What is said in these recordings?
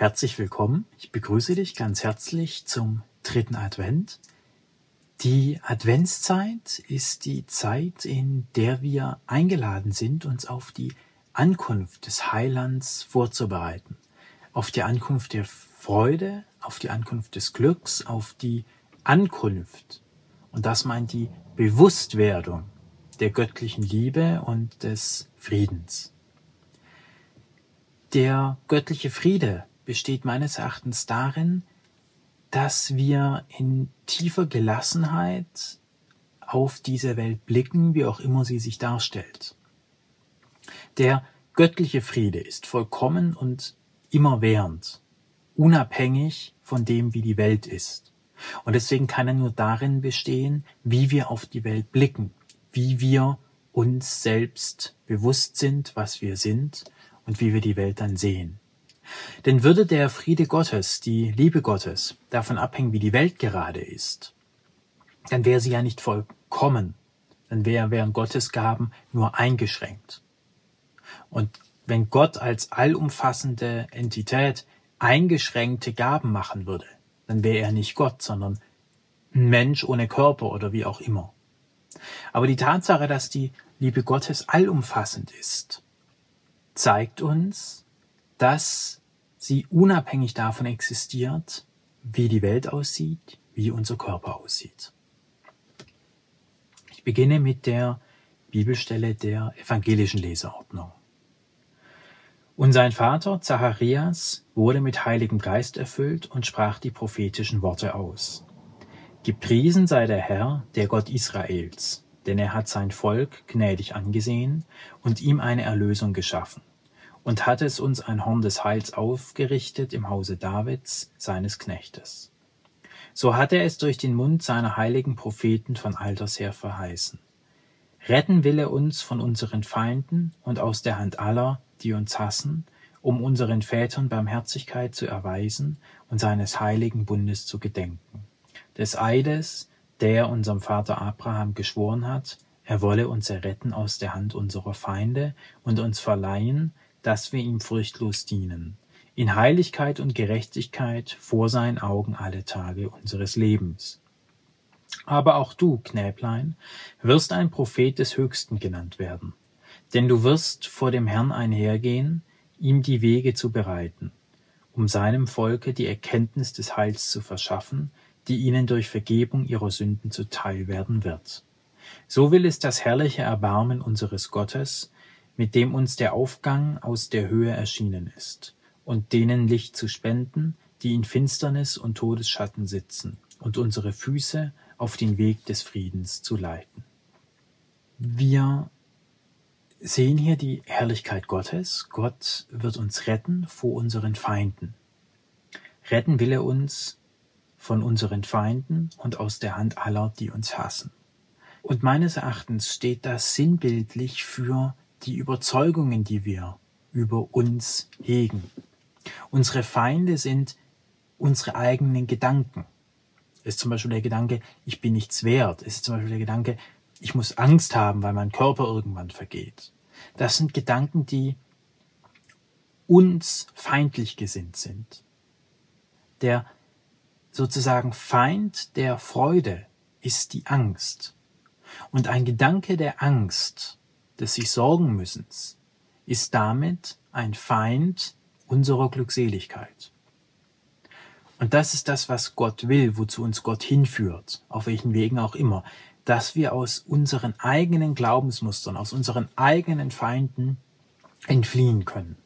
Herzlich willkommen. Ich begrüße dich ganz herzlich zum dritten Advent. Die Adventszeit ist die Zeit, in der wir eingeladen sind, uns auf die Ankunft des Heilands vorzubereiten. Auf die Ankunft der Freude, auf die Ankunft des Glücks, auf die Ankunft. Und das meint die Bewusstwerdung der göttlichen Liebe und des Friedens. Der göttliche Friede besteht meines Erachtens darin, dass wir in tiefer Gelassenheit auf diese Welt blicken, wie auch immer sie sich darstellt. Der göttliche Friede ist vollkommen und immerwährend, unabhängig von dem, wie die Welt ist. Und deswegen kann er nur darin bestehen, wie wir auf die Welt blicken, wie wir uns selbst bewusst sind, was wir sind und wie wir die Welt dann sehen. Denn würde der Friede Gottes, die Liebe Gottes davon abhängen, wie die Welt gerade ist, dann wäre sie ja nicht vollkommen, dann wäre, wären Gottes Gaben nur eingeschränkt. Und wenn Gott als allumfassende Entität eingeschränkte Gaben machen würde, dann wäre er nicht Gott, sondern ein Mensch ohne Körper oder wie auch immer. Aber die Tatsache, dass die Liebe Gottes allumfassend ist, zeigt uns, dass sie unabhängig davon existiert, wie die Welt aussieht, wie unser Körper aussieht. Ich beginne mit der Bibelstelle der evangelischen Leseordnung. Und sein Vater Zacharias wurde mit Heiligem Geist erfüllt und sprach die prophetischen Worte aus. Gepriesen sei der Herr, der Gott Israels, denn er hat sein Volk gnädig angesehen und ihm eine Erlösung geschaffen und hat es uns ein Horn des Heils aufgerichtet im Hause Davids, seines Knechtes. So hat er es durch den Mund seiner heiligen Propheten von alters her verheißen. Retten will er uns von unseren Feinden und aus der Hand aller, die uns hassen, um unseren Vätern Barmherzigkeit zu erweisen und seines heiligen Bundes zu gedenken. Des Eides, der unserem Vater Abraham geschworen hat, er wolle uns erretten aus der Hand unserer Feinde und uns verleihen, dass wir ihm furchtlos dienen, in Heiligkeit und Gerechtigkeit vor seinen Augen alle Tage unseres Lebens. Aber auch du, Knäblein, wirst ein Prophet des Höchsten genannt werden, denn du wirst vor dem Herrn einhergehen, ihm die Wege zu bereiten, um seinem Volke die Erkenntnis des Heils zu verschaffen, die ihnen durch Vergebung ihrer Sünden zuteil werden wird. So will es das herrliche Erbarmen unseres Gottes, mit dem uns der Aufgang aus der Höhe erschienen ist, und denen Licht zu spenden, die in Finsternis und Todesschatten sitzen, und unsere Füße auf den Weg des Friedens zu leiten. Wir sehen hier die Herrlichkeit Gottes. Gott wird uns retten vor unseren Feinden. Retten will er uns von unseren Feinden und aus der Hand aller, die uns hassen. Und meines Erachtens steht das sinnbildlich für die Überzeugungen, die wir über uns hegen. Unsere Feinde sind unsere eigenen Gedanken. Es ist zum Beispiel der Gedanke, ich bin nichts wert. Es ist zum Beispiel der Gedanke, ich muss Angst haben, weil mein Körper irgendwann vergeht. Das sind Gedanken, die uns feindlich gesinnt sind. Der sozusagen Feind der Freude ist die Angst. Und ein Gedanke der Angst des sich Sorgen müssens, ist damit ein Feind unserer Glückseligkeit. Und das ist das, was Gott will, wozu uns Gott hinführt, auf welchen Wegen auch immer, dass wir aus unseren eigenen Glaubensmustern, aus unseren eigenen Feinden entfliehen können.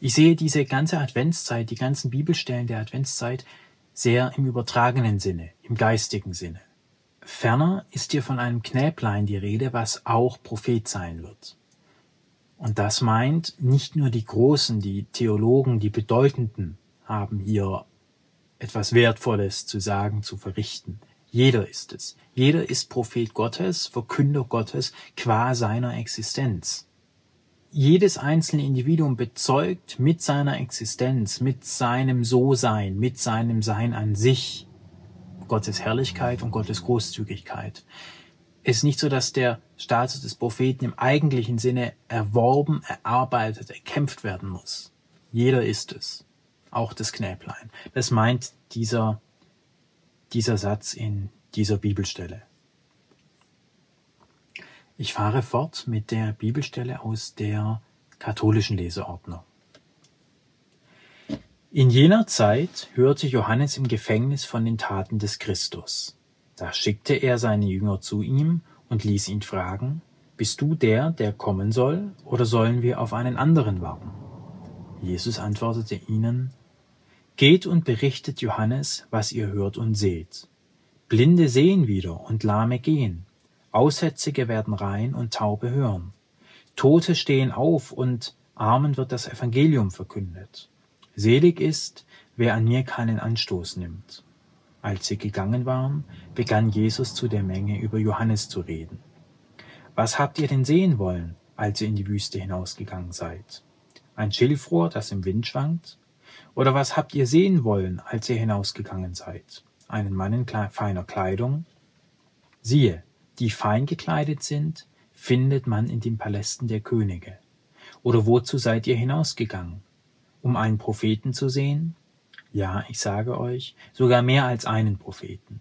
Ich sehe diese ganze Adventszeit, die ganzen Bibelstellen der Adventszeit sehr im übertragenen Sinne, im geistigen Sinne. Ferner ist hier von einem Knäblein die Rede, was auch Prophet sein wird. Und das meint, nicht nur die Großen, die Theologen, die Bedeutenden haben hier etwas Wertvolles zu sagen, zu verrichten. Jeder ist es. Jeder ist Prophet Gottes, Verkünder Gottes qua seiner Existenz. Jedes einzelne Individuum bezeugt mit seiner Existenz, mit seinem So-Sein, mit seinem Sein an sich, Gottes Herrlichkeit und Gottes Großzügigkeit. Es ist nicht so, dass der Status des Propheten im eigentlichen Sinne erworben, erarbeitet, erkämpft werden muss. Jeder ist es. auch das Knäblein. Das meint dieser, dieser Satz in dieser Bibelstelle. Ich fahre fort mit der Bibelstelle aus der katholischen Leseordnung. In jener Zeit hörte Johannes im Gefängnis von den Taten des Christus. Da schickte er seine Jünger zu ihm und ließ ihn fragen, Bist du der, der kommen soll, oder sollen wir auf einen anderen warten? Jesus antwortete ihnen, Geht und berichtet Johannes, was ihr hört und seht. Blinde sehen wieder und Lahme gehen, Aussätzige werden rein und Taube hören, Tote stehen auf und Armen wird das Evangelium verkündet. Selig ist, wer an mir keinen Anstoß nimmt. Als sie gegangen waren, begann Jesus zu der Menge über Johannes zu reden. Was habt ihr denn sehen wollen, als ihr in die Wüste hinausgegangen seid? Ein Schilfrohr, das im Wind schwankt? Oder was habt ihr sehen wollen, als ihr hinausgegangen seid? Einen Mann in feiner Kleidung? Siehe, die fein gekleidet sind, findet man in den Palästen der Könige. Oder wozu seid ihr hinausgegangen? Um einen Propheten zu sehen? Ja, ich sage euch, sogar mehr als einen Propheten.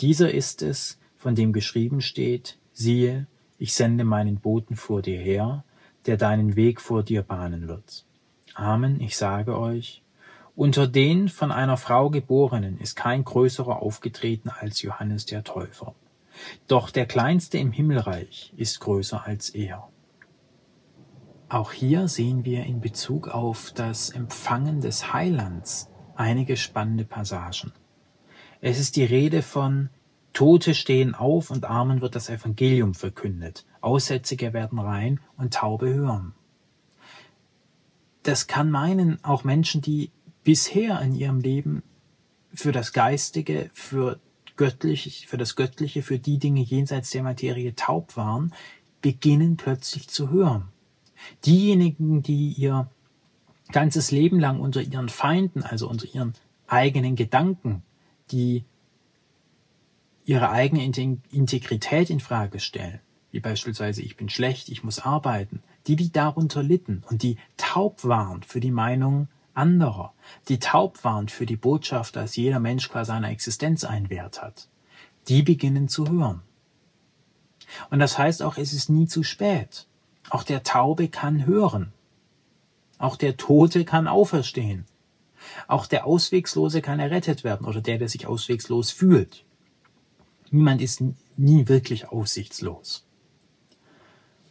Dieser ist es, von dem geschrieben steht, siehe, ich sende meinen Boten vor dir her, der deinen Weg vor dir bahnen wird. Amen, ich sage euch, unter den von einer Frau geborenen ist kein größerer aufgetreten als Johannes der Täufer. Doch der Kleinste im Himmelreich ist größer als er. Auch hier sehen wir in Bezug auf das Empfangen des Heilands einige spannende Passagen. Es ist die Rede von Tote stehen auf und Armen wird das Evangelium verkündet, Aussätzige werden rein und Taube hören. Das kann meinen auch Menschen, die bisher in ihrem Leben für das Geistige, für göttlich, für das Göttliche, für die Dinge jenseits der Materie taub waren, beginnen plötzlich zu hören. Diejenigen, die ihr ganzes Leben lang unter ihren Feinden, also unter ihren eigenen Gedanken, die ihre eigene Integrität in Frage stellen, wie beispielsweise ich bin schlecht, ich muss arbeiten, die, die darunter litten und die taub waren für die Meinung anderer, die taub waren für die Botschaft, dass jeder Mensch qua seiner Existenz einen Wert hat, die beginnen zu hören. Und das heißt auch, es ist nie zu spät. Auch der Taube kann hören. Auch der Tote kann auferstehen. Auch der Auswegslose kann errettet werden oder der, der sich auswegslos fühlt. Niemand ist nie wirklich aussichtslos.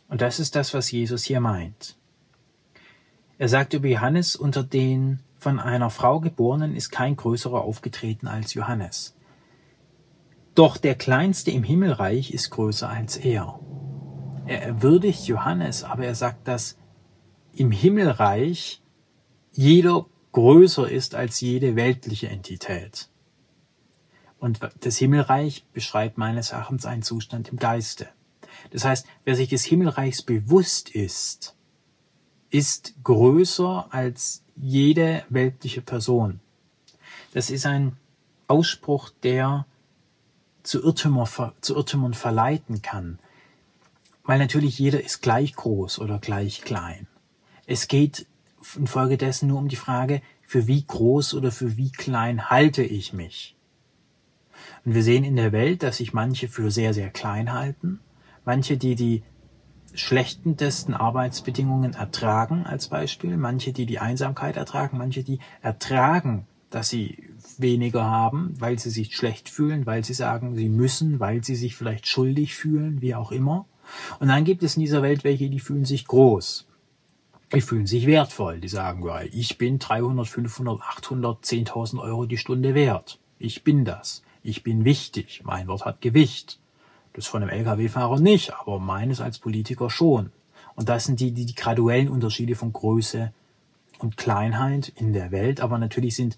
Und das ist das, was Jesus hier meint. Er sagt über Johannes, unter den von einer Frau geborenen ist kein größerer aufgetreten als Johannes. Doch der Kleinste im Himmelreich ist größer als er. Er würdigt Johannes, aber er sagt, dass im Himmelreich jeder größer ist als jede weltliche Entität. Und das Himmelreich beschreibt meines Erachtens einen Zustand im Geiste. Das heißt, wer sich des Himmelreichs bewusst ist, ist größer als jede weltliche Person. Das ist ein Ausspruch, der zu, Irrtümer, zu Irrtümern verleiten kann. Weil natürlich jeder ist gleich groß oder gleich klein. Es geht infolgedessen nur um die Frage, für wie groß oder für wie klein halte ich mich. Und wir sehen in der Welt, dass sich manche für sehr, sehr klein halten, manche, die die schlechtesten Arbeitsbedingungen ertragen als Beispiel, manche, die die Einsamkeit ertragen, manche, die ertragen, dass sie weniger haben, weil sie sich schlecht fühlen, weil sie sagen, sie müssen, weil sie sich vielleicht schuldig fühlen, wie auch immer. Und dann gibt es in dieser Welt welche, die fühlen sich groß. Die fühlen sich wertvoll. Die sagen, ja, ich bin 300, 500, 800, 10.000 Euro die Stunde wert. Ich bin das. Ich bin wichtig. Mein Wort hat Gewicht. Das von einem Lkw-Fahrer nicht, aber meines als Politiker schon. Und das sind die, die, die graduellen Unterschiede von Größe und Kleinheit in der Welt. Aber natürlich sind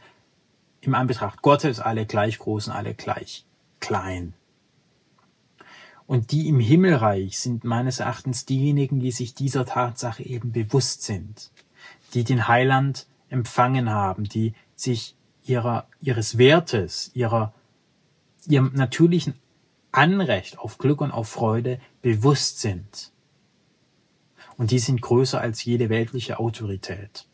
im Anbetracht Gottes alle gleich groß und alle gleich klein. Und die im Himmelreich sind meines Erachtens diejenigen, die sich dieser Tatsache eben bewusst sind, die den Heiland empfangen haben, die sich ihrer, ihres Wertes, ihrer, ihrem natürlichen Anrecht auf Glück und auf Freude bewusst sind. Und die sind größer als jede weltliche Autorität.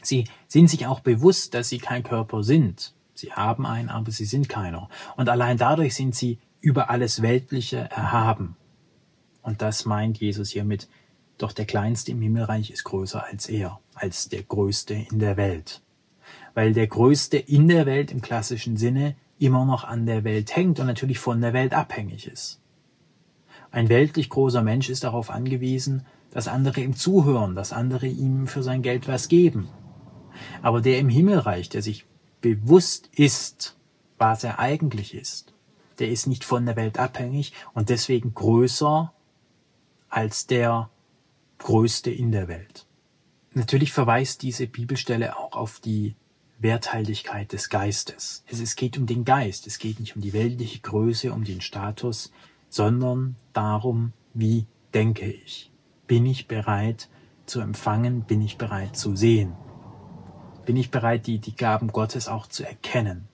Sie sind sich auch bewusst, dass sie kein Körper sind. Sie haben einen, aber sie sind keiner. Und allein dadurch sind sie über alles Weltliche erhaben. Und das meint Jesus hiermit, doch der Kleinste im Himmelreich ist größer als er, als der Größte in der Welt. Weil der Größte in der Welt im klassischen Sinne immer noch an der Welt hängt und natürlich von der Welt abhängig ist. Ein weltlich großer Mensch ist darauf angewiesen, dass andere ihm zuhören, dass andere ihm für sein Geld was geben. Aber der im Himmelreich, der sich bewusst ist, was er eigentlich ist, der ist nicht von der Welt abhängig und deswegen größer als der Größte in der Welt. Natürlich verweist diese Bibelstelle auch auf die Werthaltigkeit des Geistes. Es, geht um den Geist, es geht nicht um die weltliche Größe, um den Status, sondern darum, wie denke ich. Bin ich bereit zu empfangen? Bin ich bereit zu sehen? Bin ich bereit, die, die Gaben Gottes auch zu erkennen?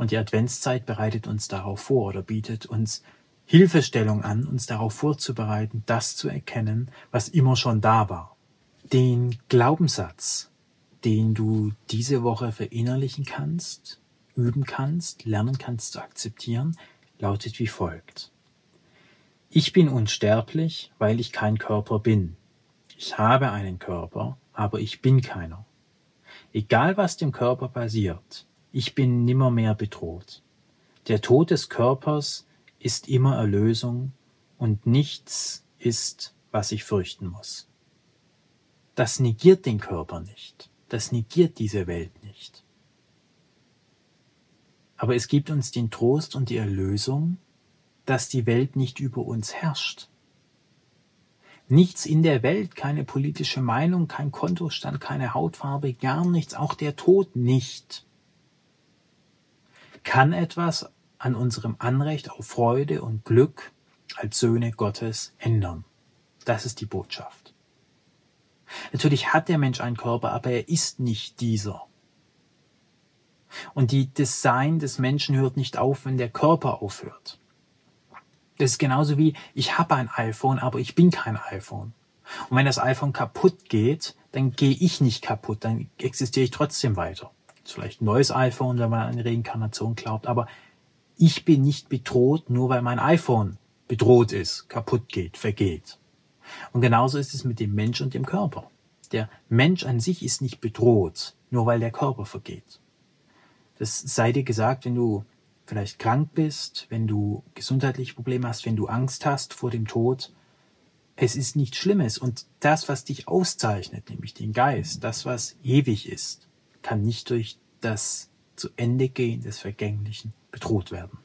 Und die Adventszeit bereitet uns darauf vor oder bietet uns Hilfestellung an, uns darauf vorzubereiten, das zu erkennen, was immer schon da war. Den Glaubenssatz, den du diese Woche verinnerlichen kannst, üben kannst, lernen kannst zu akzeptieren, lautet wie folgt. Ich bin unsterblich, weil ich kein Körper bin. Ich habe einen Körper, aber ich bin keiner. Egal was dem Körper passiert, ich bin nimmermehr bedroht. Der Tod des Körpers ist immer Erlösung und nichts ist, was ich fürchten muss. Das negiert den Körper nicht, das negiert diese Welt nicht. Aber es gibt uns den Trost und die Erlösung, dass die Welt nicht über uns herrscht. Nichts in der Welt, keine politische Meinung, kein Kontostand, keine Hautfarbe, gar nichts, auch der Tod nicht, kann etwas an unserem Anrecht auf Freude und Glück als Söhne Gottes ändern. Das ist die Botschaft. Natürlich hat der Mensch einen Körper, aber er ist nicht dieser. Und die Design des Menschen hört nicht auf, wenn der Körper aufhört. Das ist genauso wie, ich habe ein iPhone, aber ich bin kein iPhone. Und wenn das iPhone kaputt geht, dann gehe ich nicht kaputt, dann existiere ich trotzdem weiter. Vielleicht ein neues iPhone, wenn man an Reinkarnation glaubt, aber ich bin nicht bedroht, nur weil mein iPhone bedroht ist, kaputt geht, vergeht. Und genauso ist es mit dem Mensch und dem Körper. Der Mensch an sich ist nicht bedroht, nur weil der Körper vergeht. Das sei dir gesagt, wenn du vielleicht krank bist, wenn du gesundheitliche Probleme hast, wenn du Angst hast vor dem Tod. Es ist nichts Schlimmes. Und das, was dich auszeichnet, nämlich den Geist, das, was ewig ist, kann nicht durch das zu Ende gehen des Vergänglichen bedroht werden.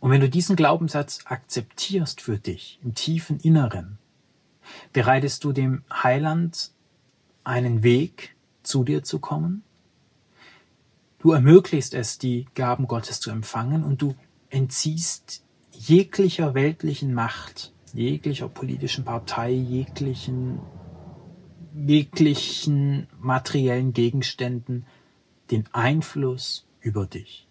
Und wenn du diesen Glaubenssatz akzeptierst für dich im tiefen Inneren, bereitest du dem Heiland einen Weg, zu dir zu kommen, Du ermöglichst es, die Gaben Gottes zu empfangen und du entziehst jeglicher weltlichen Macht, jeglicher politischen Partei, jeglichen, jeglichen materiellen Gegenständen den Einfluss über dich.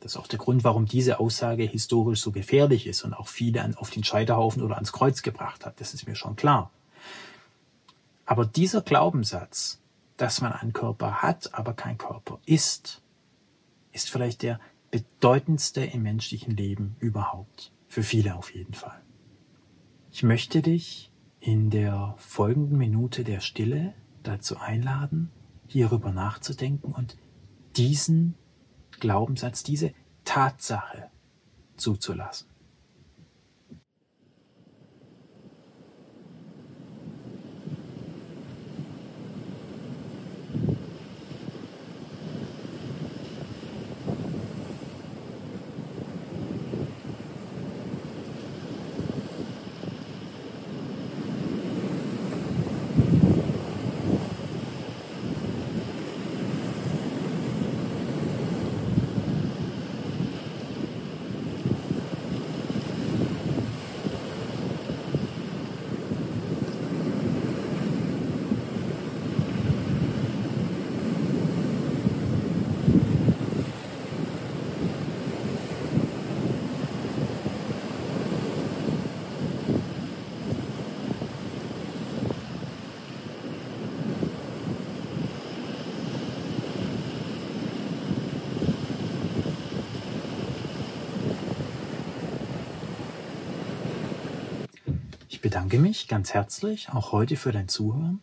Das ist auch der Grund, warum diese Aussage historisch so gefährlich ist und auch viele auf den Scheiterhaufen oder ans Kreuz gebracht hat. Das ist mir schon klar. Aber dieser Glaubenssatz, dass man einen Körper hat, aber kein Körper ist, ist vielleicht der bedeutendste im menschlichen Leben überhaupt. Für viele auf jeden Fall. Ich möchte dich in der folgenden Minute der Stille dazu einladen, hierüber nachzudenken und diesen Glaubenssatz, diese Tatsache zuzulassen. Ich bedanke mich ganz herzlich auch heute für dein Zuhören,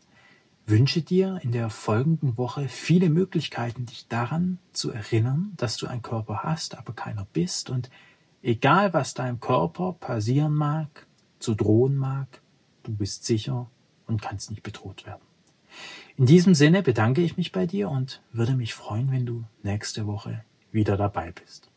wünsche dir in der folgenden Woche viele Möglichkeiten, dich daran zu erinnern, dass du einen Körper hast, aber keiner bist und egal was deinem Körper passieren mag, zu drohen mag, du bist sicher und kannst nicht bedroht werden. In diesem Sinne bedanke ich mich bei dir und würde mich freuen, wenn du nächste Woche wieder dabei bist.